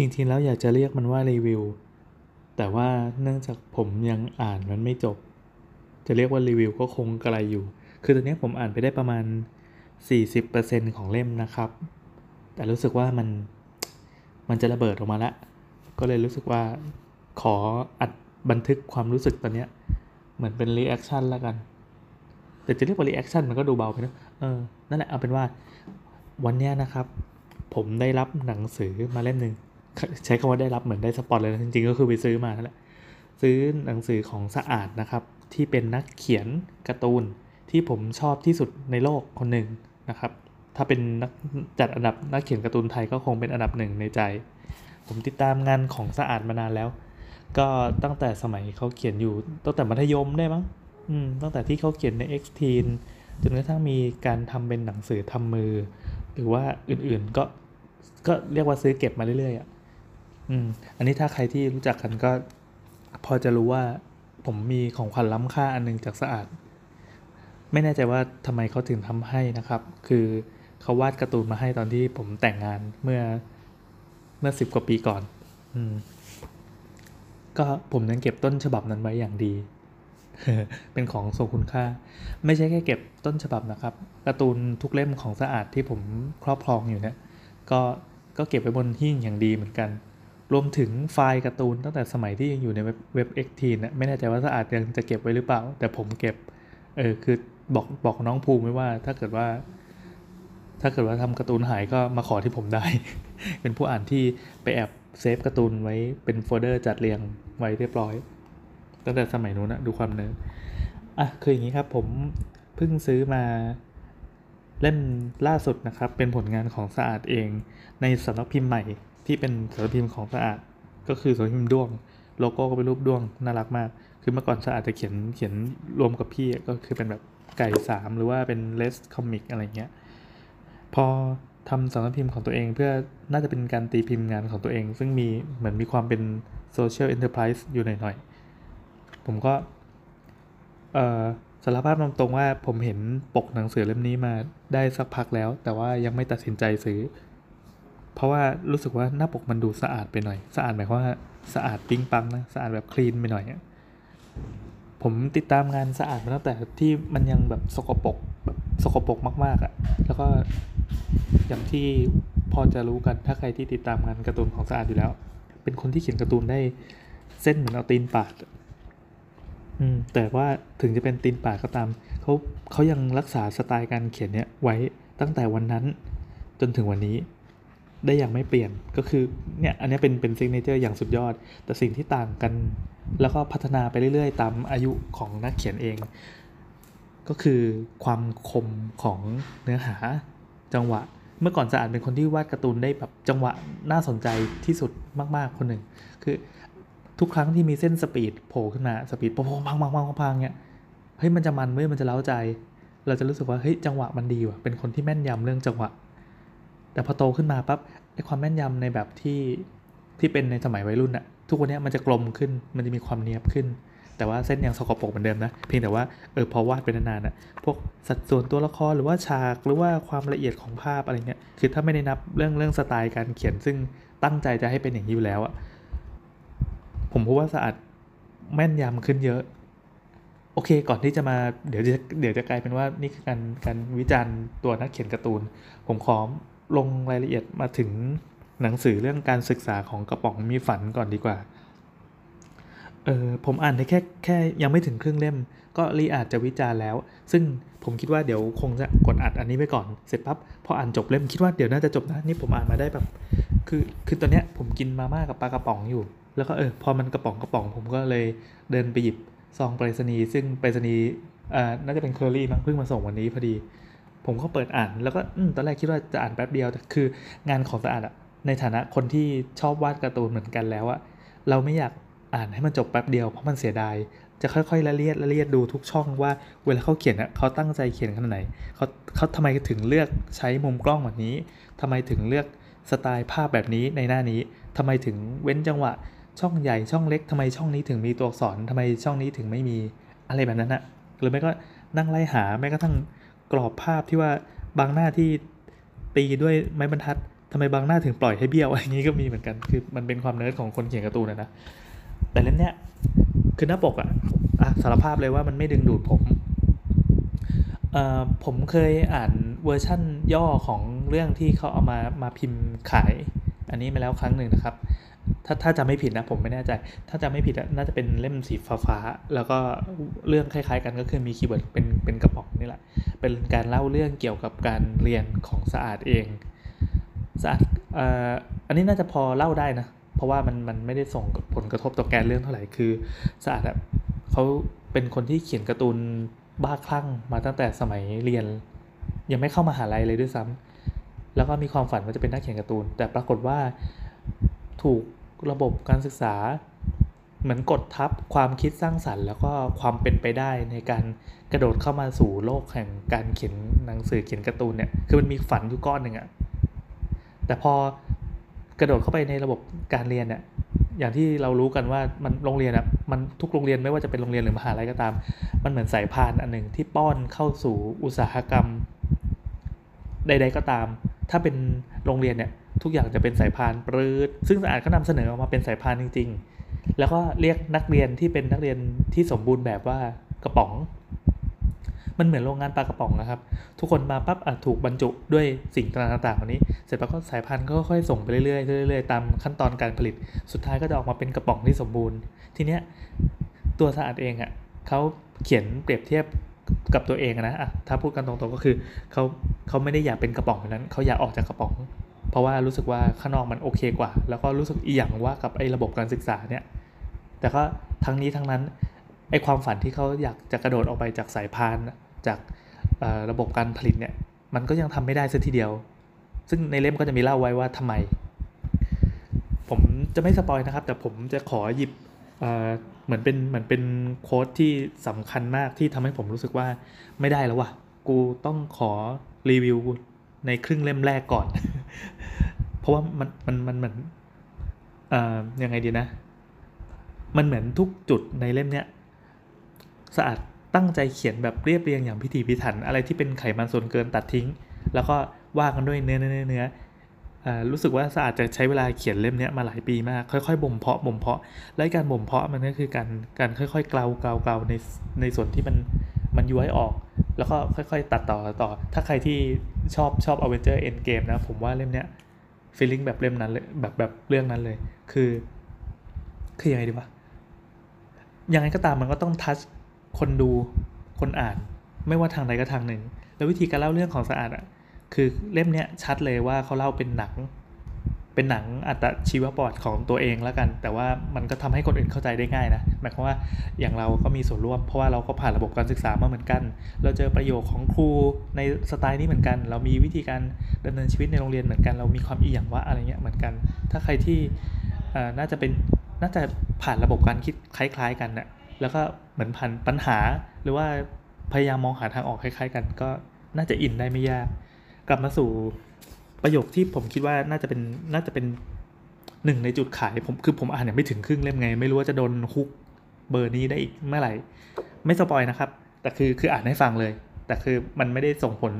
จริงๆแล้วอยากจะเรียกมันว่ารีวิว แต่ว่าเนื่องจากผมยังอ่านมันไม่จบ จะเรียกว่ารีวิวก็คงกระไรอยู่ คือตอนนี้ผมอ่านไปได้ประมาณ 40%ของเล่มนะครับ แต่รู้สึกว่ามันมันจะระเบิดออกมาแล้วก็เลยรู้สึกว่าขออัดบันทึกความรู้สึกตอนเนี้ยเหมือนเป็น reaction แล้วกัน แต่จะเรียกว่า reaction มันก็ดูเบาไปนะเออ นั่นแหละเอาเป็นว่าวันเนี้ยนะครับ ผมได้รับหนังสือมาเล่มหนึ่ง ใช้คำว่าได้รับเหมือนได้สปอตเลยนะจริงๆก็คือไปซื้อมานั่นแหละซื้อหนังสือของสะอาดนะครับ ที่เป็นนักเขียนการ์ตูนที่ผมชอบที่สุดในโลกคนหนึ่งนะครับ ถ้าเป็นนักจัดอันดับนักเขียนการ์ตูนไทยก็คงเป็นอันดับหนึ่งในใจ ผมติดตามงานของสะอาดมานานแล้ว ก็ตั้งแต่สมัยเขาเขียนอยู่ตั้งแต่มัธยมได้มั้งอืมตั้งแต่ที่เขาเขียนใน X t e e n จนกระทั่งมีการทำเป็นหนังสือทำมือ หรือว่าอื่นๆก็ก็เรียกว่าซื้อเก็บมาเรื่อยๆอะ อืม อันนี้ถ้าใครที่รู้จักกันก็ พอจะรู้ว่าผมมีของขวัญล้ำค่าอันหนึงจากสะอาด ไม่แน่ใจว่าทำไมเขาถึงทำให้นะครับ คือเขาวาดการ์ตูนมาให้ตอนที่ผมแต่งงานเมื่อเมื่อสิบกว่าปีก่อน อืม ก็ผมยังเก็บต้นฉบับนั้นไว้อย่างดี เป็นของทรงคุณค่า ไม่ใช่แค่เก็บต้นฉบับนะครับ การ์ตูนทุกเล่มของสะอาดที่ผมครอบครองอยู่เนี่ย ก็ก็เก็บไว้บนหิ้งอย่างดีเหมือนกัน รวมถึงไฟล์การ์ตูนตั้งแต่สมัยที่ยังอยู่ในเว็บเว็บเอ็กทีนะไม่แน่ใจว่าสะอาดยังจะเก็บไว้หรือเปล่า แต่ผมเก็บ เออคือบอกบอกน้องภูมิไว้ว่า ถ้าเกิดว่า ถ้าเกิดว่าทำการ์ตูนหายก็มาขอที่ผมได้ เป็นผู้อ่านที่ไปแอบเซฟการ์ตูนไว้เป็นโฟลเดอร์จัดเรียงไว้เรียบร้อย ตั้งแต่สมัยนู้นนะดูความเนิร์ดอะคืออย่างนี้ครับ ผมเพิ่งซื้อมาเล่มล่าสุดนะครับ เป็นผลงานของสะอาดเองในสำนักพิมพ์ใหม่ ที่เป็นสำนักพิมพ์ของสะอาด ก็คือสำนักพิมพ์ด้วง โลโก้ก็เป็นรูปด้วงน่ารักมาก คือเมื่อก่อนสะอาดจะเขียนเขียนรวมกับพี่ก็คือเป็นแบบไก่สามหรือว่าเป็น Let's Comic อะไรเงี้ย พอทำสำนักพิมพ์ของตัวเองเพื่อน่าจะเป็นการตีพิมพ์งานของตัวเอง ซึ่งมีเหมือนมีความเป็นโซเชียล n อนเตอร์ไพรส์อยู่หน่อยๆ ผมก็เอ่อสารภาพตรงๆว่าผมเห็นปกหนังสือเล่มนี้มาได้สักพักแล้ว แต่ว่ายังไม่ตัดสินใจซื้อ เพราะว่ารู้สึกว่าหน้าปกมันดูสะอาดไปหน่อย สะอาดหมายความว่าสะอาดปิ๊งปังนะสะอาดแบบคลีนไปหน่อยผมติดตามงานสะอาดมาตั้งแต่ที่มันยังแบบสกปรกแบบสกปรกมากๆอะ่ะ แล้วก็อย่างที่พอจะรู้กันถ้าใครที่ติดตามงานการ์ตูนของสะอาดอยู่แล้ว เป็นคนที่เขียนการ์ตูนได้เส้นเหมือนเอาตีนปาดอืมแต่ว่าถึงจะเป็นตีนปาดก็ตามเขาเขายังรักษาสไตล์การเขียนเนี้ยไว้ตั้งแต่วันนั้นจนถึงวันนี้ ได้อย่างไม่เปลี่ยนก็คือเนี่ยอันนี้เป็นเป็น signature อย่างสุดยอด แต่สิ่งที่ต่างกัน แล้วก็พัฒนาไปเรื่อยๆ ตามอายุของนักเขียนเอง ก็คือความคมของเนื้อหาจังหวะ เมื่อก่อนสะอาดเป็นคนที่วาดการ์ตูนได้แบบจังหวะน่าสนใจที่สุดมากๆคนหนึ่ง คือทุกครั้งที่มีเส้น speed โผล่ขึ้นมา speed พังพังพังพังพังเนี่ยเฮ้ยมันจะมันเว้ยมันจะเร้าใจ เราจะรู้สึกว่าเฮ้ยจังหวะมันดีว่ะเป็นคนที่แม่นยำเรื่องจังหวะ แต่พอโตขึ้นมาปั๊บไอ้ความแม่นยำในแบบที่ที่เป็นในสมัยวัยรุ่นอะทุกวันนี้มันจะกลมขึ้นมันจะมีความเนียบขึ้น แต่ว่าเส้นยังสกปรกเหมือนเดิมนะเพียงแต่ว่าเออพอวาดไปนานๆอะพวกสัดส่วนตัวละครหรือว่าฉากหรือว่าความละเอียดของภาพอะไรเงี้ยคือถ้าไม่ได้นับเรื่องเรื่องสไตล์การเขียนซึ่งตั้งใจจะให้เป็นอย่างนี้อยู่แล้วอะผมพบว่าสะอาดแม่นยำขึ้นเยอะโอเคก่อนที่จะมาเดี๋ยวจะเดี๋ยวจะกลายเป็นว่านี่คือการการวิจารณ์ตัวนักเขียนการ์ตูน ผมขอ ลงรายละเอียดมาถึงหนังสือเรื่องการศึกษาของกระป๋องมีฝันก่อนดีกว่า เออผมอ่านได้แค่แค่ยังไม่ถึงครึ่งเล่ม ก็รีอาจจะวิจารณ์แล้ว ซึ่งผมคิดว่าเดี๋ยวคงจะกดอัดอันนี้ไว้ก่อน เสร็จปั๊บพออ่านจบเล่มคิดว่าเดี๋ยวน่าจะจบนะ นี่ผมอ่านมาได้แบบ คือคือตอนเนี้ยผมกินมาม่ากับปลากระป๋องอยู่ แล้วก็เออพอมันกระป๋องกระป๋อง ผมก็เลยเดินไปหยิบซองไปรษณีย์ซึ่งไปรษณีย์อ่าน่าจะเป็นเคอรี่มั้งเพิ่งมาส่งวันนี้พอดี ผมก็เปิดอ่าน แล้วก็อตอนแรกคิดว่าจะอ่านแป๊บเดียวแต่คืองานของสะอาดอะในฐานะคนที่ชอบวาดการ์ตูนเหมือนกันแล้วอะเราไม่อยากอ่านให้มันจบแป๊บเดียวเพราะมันเสียดายจะค่อยๆละเลียดละเลียดดูทุกช่องว่าเวลาเขาเขียนอะเขาตั้งใจเขียนขนาดไหนเขาเขาทำไมถึงเลือกใช้มุมกล้องแบบนี้ทำไมถึงเลือกสไตล์ภาพแบบนี้ในหน้านี้ทำไมถึงเว้นจังหวะ ช่องใหญ่ช่องเล็กทำไมช่องนี้ถึงมีตัวอักษรทำไมช่องนี้ถึงไม่มีอะไรแบบนั้นอะหรือไม่ก็นั่งไล่หาแม้กระทั่ง กรอบภาพที่ว่าบางหน้าที่ตีด้วยไม้บรรทัดทำไมบางหน้าถึงปล่อยให้เบี้ยวอะไรนี้ก็มีเหมือนกัน คือมันเป็นความเนิร์ดของคนเขียนการ์ตูนนะนะ แต่เล่มเนี้ยคือหน้าปกอะอะสารภาพเลยว่ามันไม่ดึงดูดผมเอ่อผมเคยอ่านเวอร์ชั่นย่อของเรื่องที่เขาเอามามาพิมพ์ขาย อันนี้มาแล้วครั้งหนึ่งนะครับ ถ้าถ้าจะไม่ผิดนะผมไม่แน่ใจ ถ้าจะไม่ผิดน่าจะเป็นเล่มสีฟ้าๆแล้วก็เรื่องคล้ายๆ กันก็คือมี keyword เป็นเป็นกระป๋องนี่แหละ เป็นการเล่าเรื่องเกี่ยวกับการเรียนของสะอาดเองสะอาดอันนี้น่าจะพอเล่าได้นะ เพราะว่ามันมันไม่ได้ส่งผลกระทบต่อแกนเรื่องเท่าไหร่คือสะอาดเขาเป็นคนที่เขียนการ์ตูนบ้าคลั่งมาตั้งแต่สมัยเรียน ยังไม่เข้ามหาลัยเลยด้วยซ้ำแล้วก็มีความฝันว่าจะเป็นนักเขียนการ์ตูน แต่ปรากฏว่าถูก ระบบการศึกษา เหมือนกดทับความคิดสร้างสรรค์ แล้วก็ความเป็นไปได้ในการกระโดดเข้ามาสู่โลกแห่งการเขียนหนังสือเขียนการ์ตูนเนี่ยคือมันมีฝันอยู่ก้อนหนึ่งอะแต่พอกระโดดเข้าไปในระบบการเรียนเนี่ยอย่างที่เรารู้กันว่ามันโรงเรียนอะมันทุกโรงเรียนไม่ว่าจะเป็นโรงเรียนหรือมหาลัยก็ตาม มันเหมือนสายพานอันหนึ่งที่ป้อนเข้าสู่อุตสาหกรรม ใด ๆก็ตาม ถ้าเป็นโรงเรียนเนี่ย ทุกอย่างจะเป็นสายพานปรืดซึ่งสะอาดก็นำเสนอออกมาเป็นสายพานจริง ๆ แล้วก็เรียกนักเรียนที่เป็นนักเรียนที่สมบูรณ์แบบว่ากระป๋อง มันเหมือนโรงงานปลากระป๋องนะครับ ทุกคนมาปั๊บถูกบรรจุด้วยสิ่งต่างๆเหล่านี้ เสร็จแล้วก็สายพันธุ์ก็ค่อยส่งไปเรื่อยๆเรื่อยๆตามขั้นตอนการผลิต สุดท้ายก็จะออกมาเป็นกระป๋องที่สมบูรณ์ ทีเนี้ยตัวสะอาดเองอะ่ะเขาเขียนเปรียบเทียบกับตัวเองนะอะถ้าพูดกันตรงๆก็คือเขาเขาไม่ได้อยากเป็นกระป๋องนั้นเขาอยากออกจากกระป๋อง เพราะว่ารู้สึกว่าข้างนอกมันโอเคกว่า แล้วก็รู้สึกอีหยังว่ากับไอ้ระบบการศึกษาเนี่ย แต่ก็ทั้งนี้ทั้งนั้นไอ้ความฝันที่เขาอยากจะกระโดดออกไปจากสายพานจากระบบการผลิตเนี่ย มันก็ยังทำไม่ได้สัทีเดียว ซึ่งในเล่มก็จะมีเล่าไว้ว่าทำไม ผมจะไม่สปอยนะครับ แต่ผมจะขอหยิบเหมือนเป็นเหมือนเป็นโค้ดที่สำคัญมากที่ทำให้ผมรู้สึกว่าไม่ได้แล้ววะกูต้องขอรีวิวในครึ่งเล่มแรกก่อน เพราะว่ามันมันมันเหมือนยังไงดีนะ มันเหมือนทุกจุดในเล่มเนี้ยสะอาดตั้งใจเขียนแบบเรียบเรียงอย่างพิถีพิถัน อะไรที่เป็นไขมันส่วนเกินตัดทิ้ง แล้วก็ว่ากันด้วยเนื้อเนื้อเนื้อรู้สึกว่าสะอาดจะใช้เวลาเขียนเล่มนี้มาหลายปีมาก ค่อยๆบ่มเพาะบ่มเพาะและการบ่มเพาะมันก็คือการการค่อยๆเกลาเกลาเกลาในในส่วนที่มันมันย้อยออก แล้วก็ค่อยๆ ตัดต่อต่อ ถ้าใครที่ชอบชอบ a v e n g e r Endgame นะ ผมว่าเล่มเนี้ย ฟีลลิ่งแบบเล่มนั้นเลยแบบแบบเรื่องนั้นเลย คือ คือยังไงดีวะยังไงก็ตามมันก็ต้องทัชคนดูคนอ่าน ไม่ว่าทางใดก็ทางหนึ่ง แล้ววิธีการเล่าเรื่องของสะอาดอะคือเล่มเนี้ยชัดเลยว่าเขาเล่าเป็นหนัง เป็นหนังอัตชีวประวัติของตัวเองแล้วกัน แต่ว่ามันก็ทำให้คนอื่นเข้าใจได้ง่ายนะหมายความว่าอย่างเราก็มีส่วนร่วม เพราะว่าเราก็ผ่านระบบการศึกษามาเหมือนกัน เราเจอประโยคของครูในสไตล์นี้เหมือนกัน เรามีวิธีการดำเนินชีวิตในโรงเรียนเหมือนกัน เรามีความอีหยังว่าอะไรเงี้ยเหมือนกัน ถ้าใครที่น่าจะเป็นน่าจะผ่านระบบการคิดคล้ายๆ กันนะ่ะแล้วก็เหมือนผ่านปัญหา หรือว่าพยายามมองหาทางออกคล้าย ๆ กัน ก็น่าจะอินได้ไม่ยาก กลับมาสู่ ประโยคที่ผมคิดว่าน่าจะเป็นน่าจะเป็นหนึ่งในจุดขายผมคือผมอ่านอย่างไม่ถึงครึ่งเล่มไง ไม่รู้ว่าจะโดนฮุกเบอร์นี้ได้อีกเมื่อไหร่ ไม่สปอยนะครับ แต่คือคืออ่านให้ฟังเลย แต่คือมันไม่ได้ส่งผล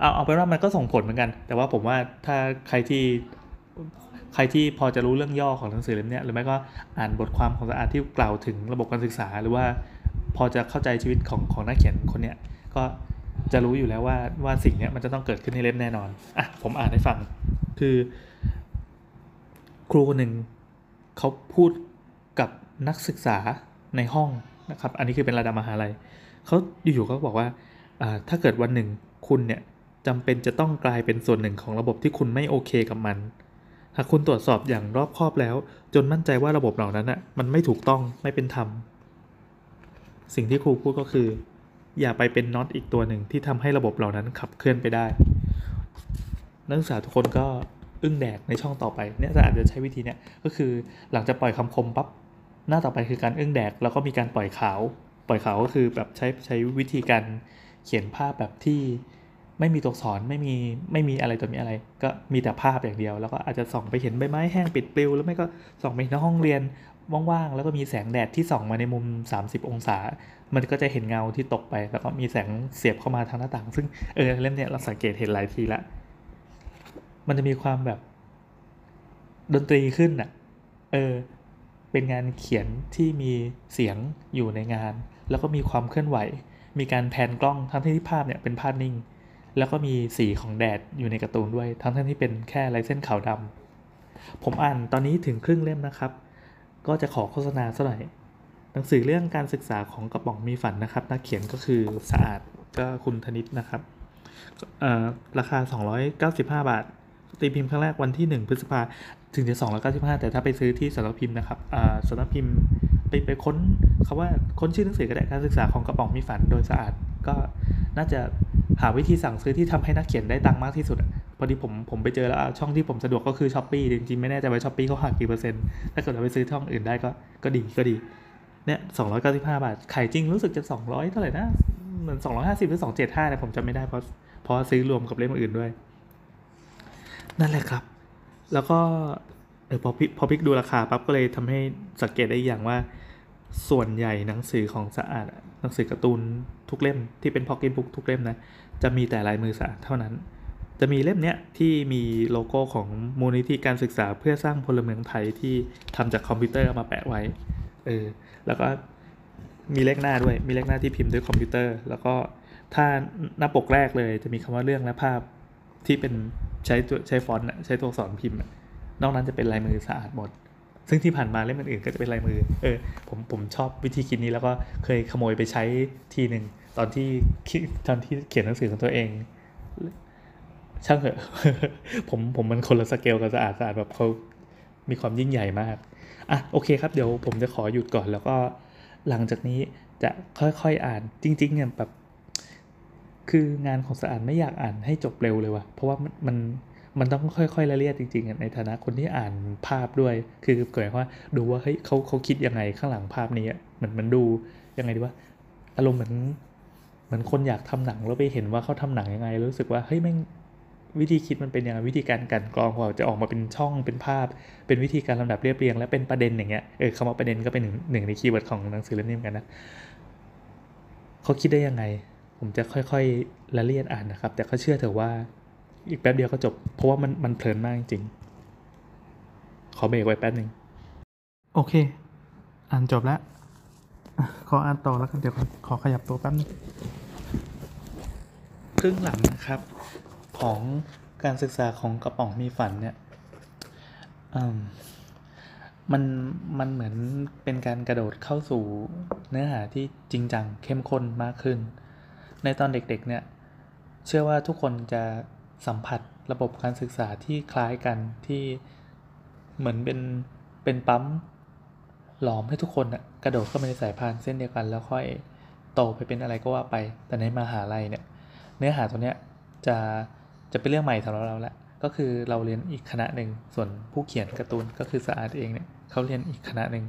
เอาเอาเป็นว่ามันก็ส่งผลเหมือนกัน แต่ว่าผมว่าถ้าใครที่ใครที่พอจะรู้เรื่องย่อของหนังสือเล่มนี้หรือไม่ก็อ่านบทความของสะอาดที่กล่าวถึงระบบการศึกษา หรือว่าพอจะเข้าใจชีวิตของของนักเขียนคนเนี้ยก็ จะรู้อยู่แล้วว่าว่าสิ่งนี้มันจะต้องเกิดขึ้นในเล่มแน่นอนอะผมอ่านให้ฟัง คือ ครูคนหนึ่งเขาพูดกับนักศึกษาในห้องนะครับ อันนี้คือเป็นระดับมหาลัยเขาอยู่ๆเขาบอกว่าถ้าเกิดวันหนึ่งคุณเนี่ยจำเป็นจะต้องกลายเป็นส่วนหนึ่งของระบบที่คุณไม่โอเคกับมัน หากคุณตรวจสอบอย่างรอบคอบแล้ว จนมั่นใจว่าระบบเหล่านั้นอะมันไม่ถูกต้องไม่เป็นธรรม สิ่งที่ครูพูดก็คือ อย่าไปเป็นน็อตอีกตัวหนึ่งที่ทำให้ระบบเหล่านั้นขับเคลื่อนไปได้ นักศึกษาทุกคนก็อึ้งแดกในช่องต่อไปเนี่ยจะอาจจะใช้วิธีเนี้ยก็คือหลังจากปล่อยคำคมปั๊บหน้าต่อไปคือการอึ้งแดกแล้วก็มีการปล่อยขาว ปล่อยขาวก็คือแบบใช้ใช้วิธีการเขียนภาพแบบที่ ไม่มีตัวสอนไม่มีไม่มีอะไรตัวมีอะไร ก็มีแต่ภาพอย่างเดียว แล้วก็อาจจะส่องไปเห็นใบไม้แห้งปิดปลิวแล้วไม่ก็ส่องไปในห้องเรียนว่างๆแล้วก็มีแสงแดดที่ส่องมาในมุม 30 องศา มันก็จะเห็นเงาที่ตกไป แล้วก็มีแสงเสียบเข้ามาทางหน้าต่าง ซึ่งเออเล่มเนี้ยเราสังเกตเห็นหลายทีละมันจะมีความแบบดนตรีขึ้นอะเออเป็นงานเขียนที่มีเสียงอยู่ในงาน แล้วก็มีความเคลื่อนไหว มีการแพนกล้องทั้งที่ภาพเนี่ยเป็นภาพนิ่ง แล้วก็มีสีของแดดอยู่ในการ์ตูนด้วย ทั้งที่เป็นแค่ลายเส้นขาวดำผมอ่านตอนนี้ถึงครึ่งเล่มนะครับ ก็จะขอโฆษณาสักหน่อยหนังสือเรื่องการศึกษาของกระป๋องมีฝันนะครับนักเขียนก็คือสะอาดก็คุณธนิตนะครับราคา 295 บาท ตีพิมพ์ครั้งแรกวันที่ 1 พฤษภาถึงจะ 295 แต่ถ้าไปซื้อที่สำนักพิมพ์นะครับสำนักพิมพ์ไปไปค้นคำว่าค้นชื่อหนังสือก็ได้การศึกษาของกระป๋องมีฝันโดยสะอาดก็น่าจะ หาวิธีสั่งซื้อที่ทำให้นักเขียนได้ตังค์มากที่สุดพอดีผมผมไปเจอแล้วช่องที่ผมสะดวกก็คือ Shopee จริงๆ ไม่แน่ใจว่า Shopee เขาหักกี่เปอร์เซ็นต์ถ้าเกิดเราไปซื้อช่องอื่นได้ก็ก็ดีก็ดีเนี่ยสองร้อยเก้าสิบห้าบาทขายจริงรู้สึกจะสองร้อยเท่าไหร่นะเหมือนสองร้อยห้าสิบหรือสองเจ็ดห้าเนี่ยผมจำไม่ได้เพราะเพราะซื้อรวมกับเล่มอื่นด้วย นั่นแหละครับ แล้วก็เออพอพิพอพลิกดูราคาปั๊บก็เลยทำให้สังเกตได้อย่างว่า ส่วนใหญ่หนังสือของสะอาดหนังสือการ์ตูนทุกเล่มที่เป็นพ็อกเก็ตบุ๊กทุกเล่มนะ จะมีแต่ลายมือสะอาดเท่านั้น จะมีเล่มเนี้ยที่มีโลโก้ของมูลนิธิการศึกษาเพื่อสร้างพลเมืองไทยที่ทำจากคอมพิวเตอร์มาแปะไว้ เออ แล้วก็มีเลขหน้าด้วย มีเลขหน้าที่พิมพ์ด้วยคอมพิวเตอร์ แล้วก็ถ้าหน้าปกแรกเลยจะมีคำว่าเรื่องและภาพที่เป็นใช้ตัวใช้ฟอนต์ใช้ตัวอักษรพิมพ์ นอกนั้นจะเป็นลายมือสะอาดหมด ซึ่งที่ผ่านมาเล่มอื่นๆก็จะเป็นลายมือ เออ ผมผมชอบวิธีคิดนี้แล้วก็เคยขโมยไปใช้ทีหนึ่งตอนที่ตอนที่เขียนหนังสือของตัวเอง ช่างเถอะ ผมผมมันคนละสเกลกับสะอาดสะอาดแบบเขามีความยิ่งใหญ่มาก อะโอเคครับเดี๋ยวผมจะขอหยุดก่อนแล้วก็หลังจากนี้จะค่อยๆอ่านจริงๆเนี่ยแบบคืองานของสะอาดไม่อยากอ่านให้จบเร็วเลยว่ะเพราะว่ามัน มันต้องค่อยๆละเลียดจริงๆในฐานะคนที่อ่านภาพด้วย คือเกิดว่าดูว่าเฮ้ยเขาเขาคิดยังไงข้างหลังภาพนี้เหมือนมันดูยังไงดีว่าอารมณ์เหมือนเหมือนคนอยากทำหนังแล้วไปเห็นว่าเขาทำหนังยังไงรู้สึกว่าเฮ้ยแม่งวิธีคิดมันเป็นยังไงวิธีการกลั่นกรองกว่าจะออกมาเป็นช่องเป็นภาพ เป็นวิธีการลำดับเรียบเรียง และเป็นประเด็นอย่างเงี้ยเออคำว่าประเด็นก็เป็นหนึ่งหนึ่งใน keyword ของหนังสือเล่มนี้เหมือนกันนะเขาคิดได้ยังไง ผมจะค่อยๆละเลียดอ่านนะครับ แต่เขาเชื่อเถอะว่า อีกแป๊บเดียวก็จบ เพราะว่ามันมันเพลินมากจริงขอเบรกไว้แป๊บหนึ่งโอเค อ่านจบแล้ว ขออ่านต่อแล้วกันเดี๋ยวขอขยับตัวแป๊บนึงครึ่งหลังนะครับ ของการศึกษาของกระป๋องมีฝันเนี่ยมันมันเหมือนเป็นการกระโดดเข้าสู่เนื้อหาที่จริงจังเข้มข้นมากขึ้น ในตอนเด็กๆเนี่ย เชื่อว่าทุกคนจะ สัมผัสระบบการศึกษาที่คล้ายกันที่เหมือนเป็นเป็นปั๊มหลอมให้ทุกคนอะกระโดดเข้าไปในสายพานเส้นเดียวกัน แล้วค่อยโตไปเป็นอะไรก็ว่าไป แต่ในมหาลัยเนี่ยเนื้อหาตัวเนี้ยจะจะเป็นเรื่องใหม่สำหรับเราแล้วก็คือเราเรียนอีกคณะหนึ่งส่วนผู้เขียนการ์ตูนก็คือสะอาดเองเนี่ยเขาเรียนอีกคณะหนึ่ง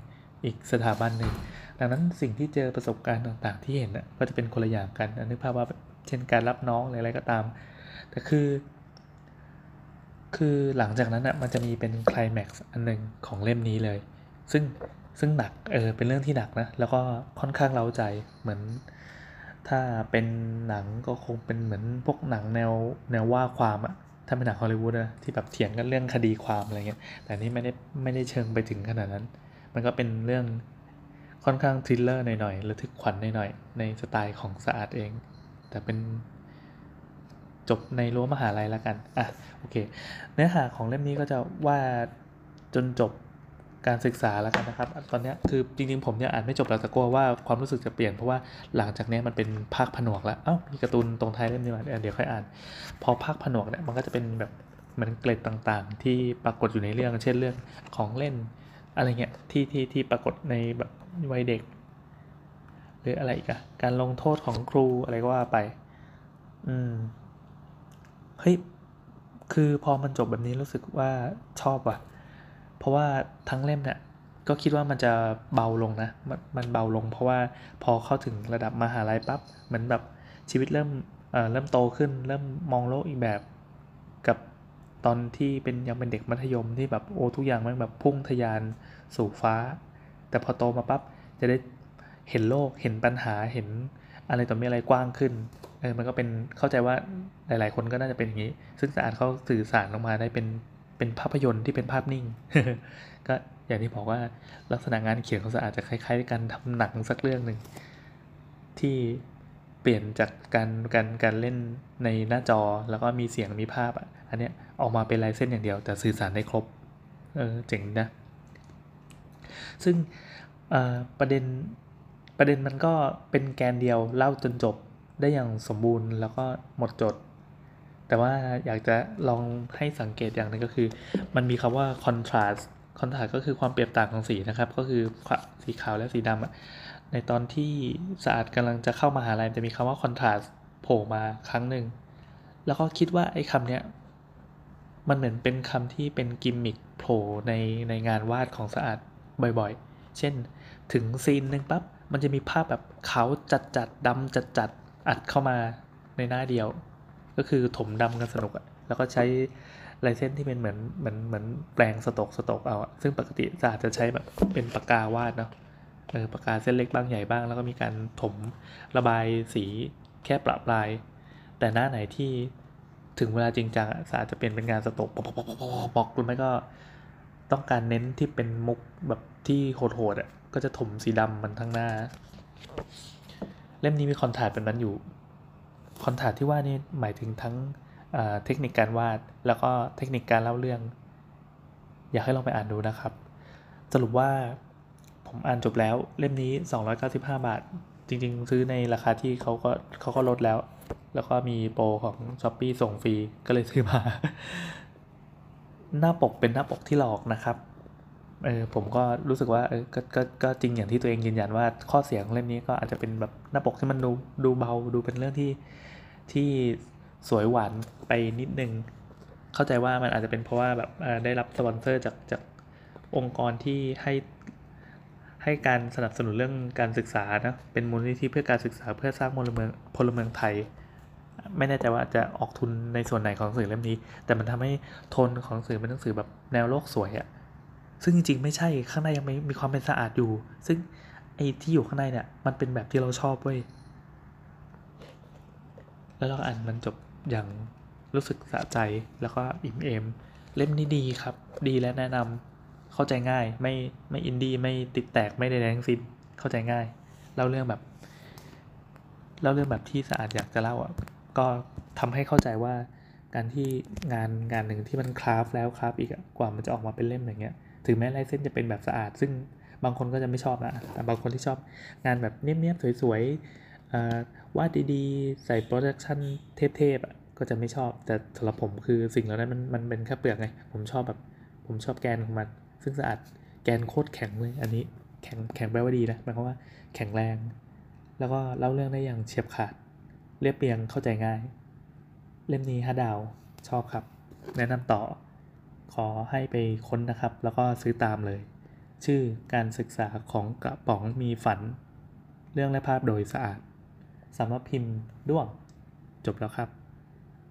อีกสถาบันหนึ่งดังนั้นสิ่งที่เจอประสบการณ์ต่างๆ ที่เห็นน่ะก็จะเป็นคนละอย่างกันนึกภาพว่าเช่นการรับน้องหรืออะไรก็ตาม แต่คือ คือหลังจากนั้นอะมันจะมีเป็นคลายแม็กซ์อันหนึ่งของเล่มนี้เลย ซึ่งซึ่งหนักเออเป็นเรื่องที่หนักนะ แล้วก็ค่อนข้างเล้าใจเหมือน ถ้าเป็นหนังก็คงเป็นเหมือนพวกหนังแนวแนวว่าความอะถ้าเป็นหนังฮอลลีวูดนะที่แบบเถียงกันเรื่องคดีความอะไรเงี้ยแต่นี่ไม่ได้ไม่ได้เชิงไปถึงขนาดนั้น มันก็เป็นเรื่องค่อนข้างทริลเลอร์หน่อยๆระทึกขวัญหน่อยๆในสไตล์ของสะอาดเอง แต่เป็น จบในรั้วมหาลัยแล้วกัน อะ โอเค เนื้อหาของเล่มนี้ก็จะว่าจนจบการศึกษาแล้วกันนะครับ ตอนนี้คือจริงๆ ผมเนี่ยอ่านไม่จบแล้วแต่กลัวว่าความรู้สึกจะเปลี่ยนเพราะว่าหลังจากนี้มันเป็นภาคผนวกแล้ว เอ้า มีการ์ตูนตรงท้ายเล่มนี้มาเดี๋ยวค่อยอ่าน พอภาคผนวกเนี่ยมันก็จะเป็นแบบมันเกร็ดต่างๆ ที่ปรากฏอยู่ในเรื่อง เช่นเรื่องของเล่นอะไรเงี้ยที่ที่ที่ปรากฏในแบบวัยเด็ก หรืออะไรอีกอะการลงโทษของครูอะไรก็ว่าไป อืม เฮ้ยคือพอมันจบแบบนี้รู้สึกว่าชอบว่ะ เพราะว่าทั้งเล่มเนี่ยก็คิดว่ามันจะเบาลงนะมันมันเบาลง เพราะว่าพอเข้าถึงระดับมหาลัยปับ๊บเหมือนแบบชีวิตเริ่มเอ่อเริ่มโตขึ้น เริ่มมองโลกอีกแบบ กับตอนที่เป็นยังเป็นเด็กมัธยมที่แบบโอ้ทุกอย่างมันแบบพุ่งทยานสู่ฟ้า แต่พอโตมาปับ๊บจะได้เห็นโลกเห็นปัญหาเห็นอะไรต่อมีอะไรกว้างขึ้น เออมันก็เป็นเข้าใจว่าหลาย ๆ คนก็น่าจะเป็นอย่างนี้ ซึ่งสาดเขาสื่อสารออกมาได้เป็นเป็นภาพยนตร์ที่เป็นภาพนิ่ง ก็อย่างที่บอกว่าลักษณะงานเขียนของสะอาดจะคล้าย ๆการทำหนังสักเรื่องหนึ่งที่เปลี่ยนจากการการการเล่นในหน้าจอแล้วก็มีเสียงมีภาพอะอันเนี้ยออกมาเป็นลายเส้นอย่างเดียว แต่สื่อสารได้ครบเออเจ๋งนะ ซึ่งประเด็นประเด็นมันก็เป็นแกนเดียวเล่าจนจบ ได้อย่างสมบูรณ์แล้วก็หมดจด แต่ว่าอยากจะลองให้สังเกตอย่างนึงก็คือ มันมีคำว่า contrast contrast ก็คือความเปรียบต่างของสีนะครับ ก็คือสีขาวและสีดำอะในตอนที่สะอาดกำลังจะเข้ามาหาลัยจะมีคำว่า contrast โผล่มาครั้งหนึ่ง แล้วก็คิดว่าไอ้คำเนี้ยมันเหมือนเป็นคำที่เป็นกิมมิคโผล่ในในงานวาดของสะอาดบ่อยๆ เช่น ถึงซีนหนึ่งปั๊บ มันจะมีภาพแบบขาวจัดจัดดำจัดจัด อัดเข้ามาในหน้าเดียว ก็คือถมดำกันสนุกอะแล้วก็ใช้ลายเส้นที่เป็นเหมือนเหมือนเหมือนแปลงสตกสตกเอาอะซึ่งปกติจะอาจจะใช้แบบเป็นปากกาวาดเนาะเออปากกาเส้นเล็กบ้างใหญ่บ้าง แล้วก็มีการถมระบายสีแค่ประปลาย แต่หน้าไหนที่ถึงเวลาจริงจังอะอาจจะเป็นเป็นงานสตกปอกปอกปอกปอกหรือไม่ก็ต้องการเน้นที่เป็นมุกแบบที่โหดๆอะก็จะถมสีดำมันทั้งหน้า เล่มนี้มีคอนถาดเป็นนั้นอยู่ คอนถาดที่ว่านี่หมายถึงทั้งเทคนิคการวาด แล้วก็เทคนิคการเล่าเรื่อง อยากให้ลองไปอ่านดูนะครับ สรุปว่าผมอ่านจบแล้วเล่มนี้ 295 บาท จริง ๆ ซื้อในราคาที่เขาก็เขาก็ลดแล้ว แล้วก็มีโปรของ s h อ p e e ส่งฟรีก็เลยซื้อมา หน้าปกเป็นหน้าปกที่หลอกนะครับ เออผมก็รู้สึกว่าเออก็ก็ก็จริงอย่างที่ตัวเองยืนยันว่าข้อเสียของเล่มนี้ก็อาจจะเป็นแบบหน้าปกที่มันดูดูเบาดูเป็นเรื่องที่ที่สวยหวานไปนิดนึง เข้าใจว่ามันอาจจะเป็นเพราะว่าแบบได้รับสปอนเซอร์จากจากองค์กรที่ให้ให้การสนับสนุนเรื่องการศึกษานะเป็นมูลนิธิเพื่อการศึกษาเพื่อสร้างพลเมืองพลเมืองไทย ไม่แน่ใจว่าจะออกทุนในส่วนไหนของหนังสือเล่มนี้ แต่มันทำให้โทนของหนังสือเป็นหนังสือแบบแนวโลกสวยอะ ซึ่งจริงๆไม่ใช่ข้างในยังไม่มีความเป็นสะอาดอยู่ ซึ่งไอ้ที่อยู่ข้างในเนี่ยมันเป็นแบบที่เราชอบเว้ยแล้วเราอ่านมันจบอย่างรู้สึกสะใจแล้วก็อิ่มเอม เล่มนี้ดีครับ ดีและแนะนำเข้าใจง่าย ไม่ไม่อินดี้ไม่ติดแตกไม่ได้แรงสิ้นเข้าใจง่ายเล่าเรื่องแบบเล่าเรื่องแบบที่สะอาดอยากจะเล่าอะก็ทำให้เข้าใจว่าการที่งานงานหนึ่งที่มันคราฟแล้วคราฟอีกกว่ามันจะออกมาเป็นเล่มอย่างเงี้ย ถึงแม้ลายเส้นจะเป็นแบบสะอาด ซึ่งบางคนก็จะไม่ชอบนะแต่บางคนที่ชอบงานแบบเนียบๆสวยๆวาดดีๆ ใส่ production เทพๆก็จะไม่ชอบ แต่สำหรับผมคือสิ่งเหล่านั้นมันมันเป็นแค่เปลือกไง ผมชอบแบบผมชอบแกนของมัน ซึ่งสะอาดแกนโคตรแข็งเลยอันนี้แข็งแข็งแปลว่าดีนะหมายความว่าแข็งแรง แล้วก็เล่าเรื่องได้อย่างเฉียบขาด เรียบเรียงเข้าใจง่าย เล่มนี้ห้าดาวชอบครับ แนะนำต่อ ขอให้ไปค้นนะครับ แล้วก็ซื้อตามเลย ชื่อการศึกษาของกระป๋องมีฝัน เรื่องและภาพโดยสะอาดสำหรับพิมพ์ด้วง จบแล้วครับ